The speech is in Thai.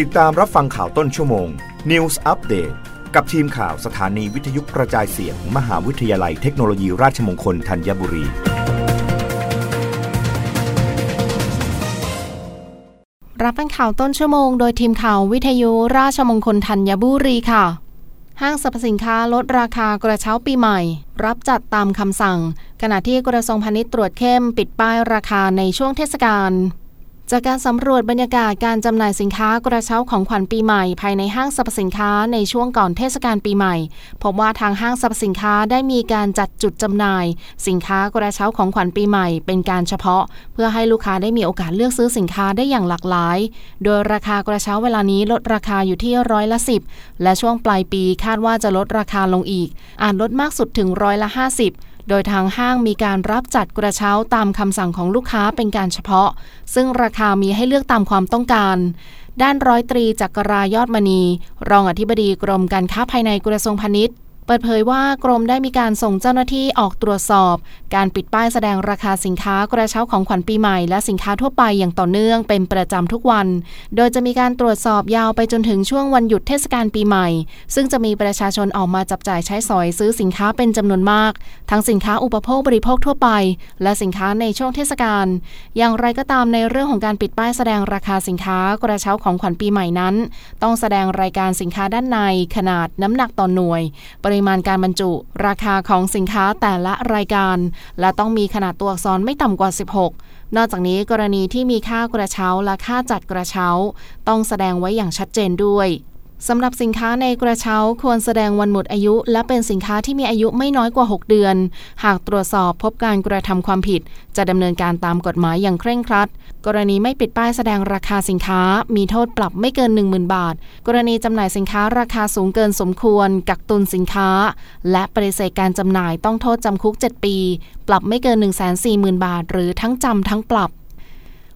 ติดตามรับฟังข่าวต้นชั่วโมง News Update กับทีมข่าวสถานีวิทยุกระจายเสียงมหาวิทยาลัยเทคโนโลยีราชมงคลธัญบุรี รับฟังข่าวต้นชั่วโมงโดยทีมข่าววิทยุราชมงคลธัญบุรีค่ะ ห้างสรรพสินค้าลดราคากระเช้าปีใหม่ รับจัดตามคำสั่ง ขณะที่กระทรวงพาณิชย์ตรวจเข้มปิดป้ายราคาในช่วงเทศกาล จากการสำรวจบรรยากาศการจำหน่ายสินค้ากระเช้าของขวัญปีใหม่ ภายในห้างสรรพสินค้าในช่วงก่อนเทศกาลปีใหม่ พบว่าทางห้างสรรพสินค้าได้มีการจัดจุดจำหน่าย สินค้ากระเช้าของขวัญปีใหม่ เป็นการเฉพาะ เพื่อให้ลูกค้าได้มีโอกาสเลือกซื้อสินค้าได้อย่างหลากหลาย โดยราคากระเช้าเวลานี้ลดราคาอยู่ที่ร้อยละสิบและช่วงปลายปีคาดว่าจะลดราคาลงอีก อาจลดมากสุดถึงร้อยละ50โดยทางห้างมีการรับจัดกระเช้าตามคำสั่งของลูกค้าเป็นการเฉพาะ ซึ่งราคามีให้เลือกตามความต้องการ ด้านร้อยตรีจักรรายอดมณี รองอธิบดีกรมการค้าภายในกระทรวงพาณิชย์ เปิดเผยว่ากรมได้มีการส่งเจ้าหน้าที่ออกตรวจสอบ การปิดป้ายแสดงราคาสินค้ากระเช้าของขวัญปีใหม่ และสินค้าทั่วไปอย่างต่อเนื่องเป็นประจำทุกวัน โดยจะมีการตรวจสอบยาวไปจนถึงช่วงวันหยุดเทศกาลปีใหม่ ซึ่งจะมีประชาชนออกมาจับจ่ายใช้สอยซื้อสินค้าเป็นจำนวนมาก ทั้งสินค้าอุปโภคบริโภคทั่วไป และสินค้าในช่วงเทศกาลอย่างไรก็ตามในเรื่องของการปิดป้ายแสดงราคาสินค้ากระเช้าของขวัญปีใหม่นั้น ต้องแสดงรายการสินค้าด้านในขนาดน้ำหนักต่อหน่วยปริมาณการบรรจุ ราคาของสินค้าแต่ละรายการ และต้องมีขนาดตัวอักษรไม่ต่ำกว่า 16 นอกจากนี้กรณีที่มีค่ากระเช้าและค่าจัดกระเช้า ต้องแสดงไว้อย่างชัดเจนด้วย สำหรับสินค้าในกระเช้าควรแสดงวันหมดอายุ และเป็นสินค้าที่มีอายุไม่น้อยกว่า 6 เดือน หากตรวจสอบพบการกระทำความผิด จะดำเนินการตามกฎหมายอย่างเคร่งครัด กรณีไม่ปิดป้ายแสดงราคาสินค้า มีโทษปรับไม่เกิน 10,000 บาท กรณีจำหน่ายสินค้าราคาสูงเกินสมควร กักตุนสินค้า และปฏิเสธการจำหน่ายต้องโทษจำคุก 7 ปี ปรับไม่เกิน 140,000 บาท หรือทั้งจำทั้งปรับ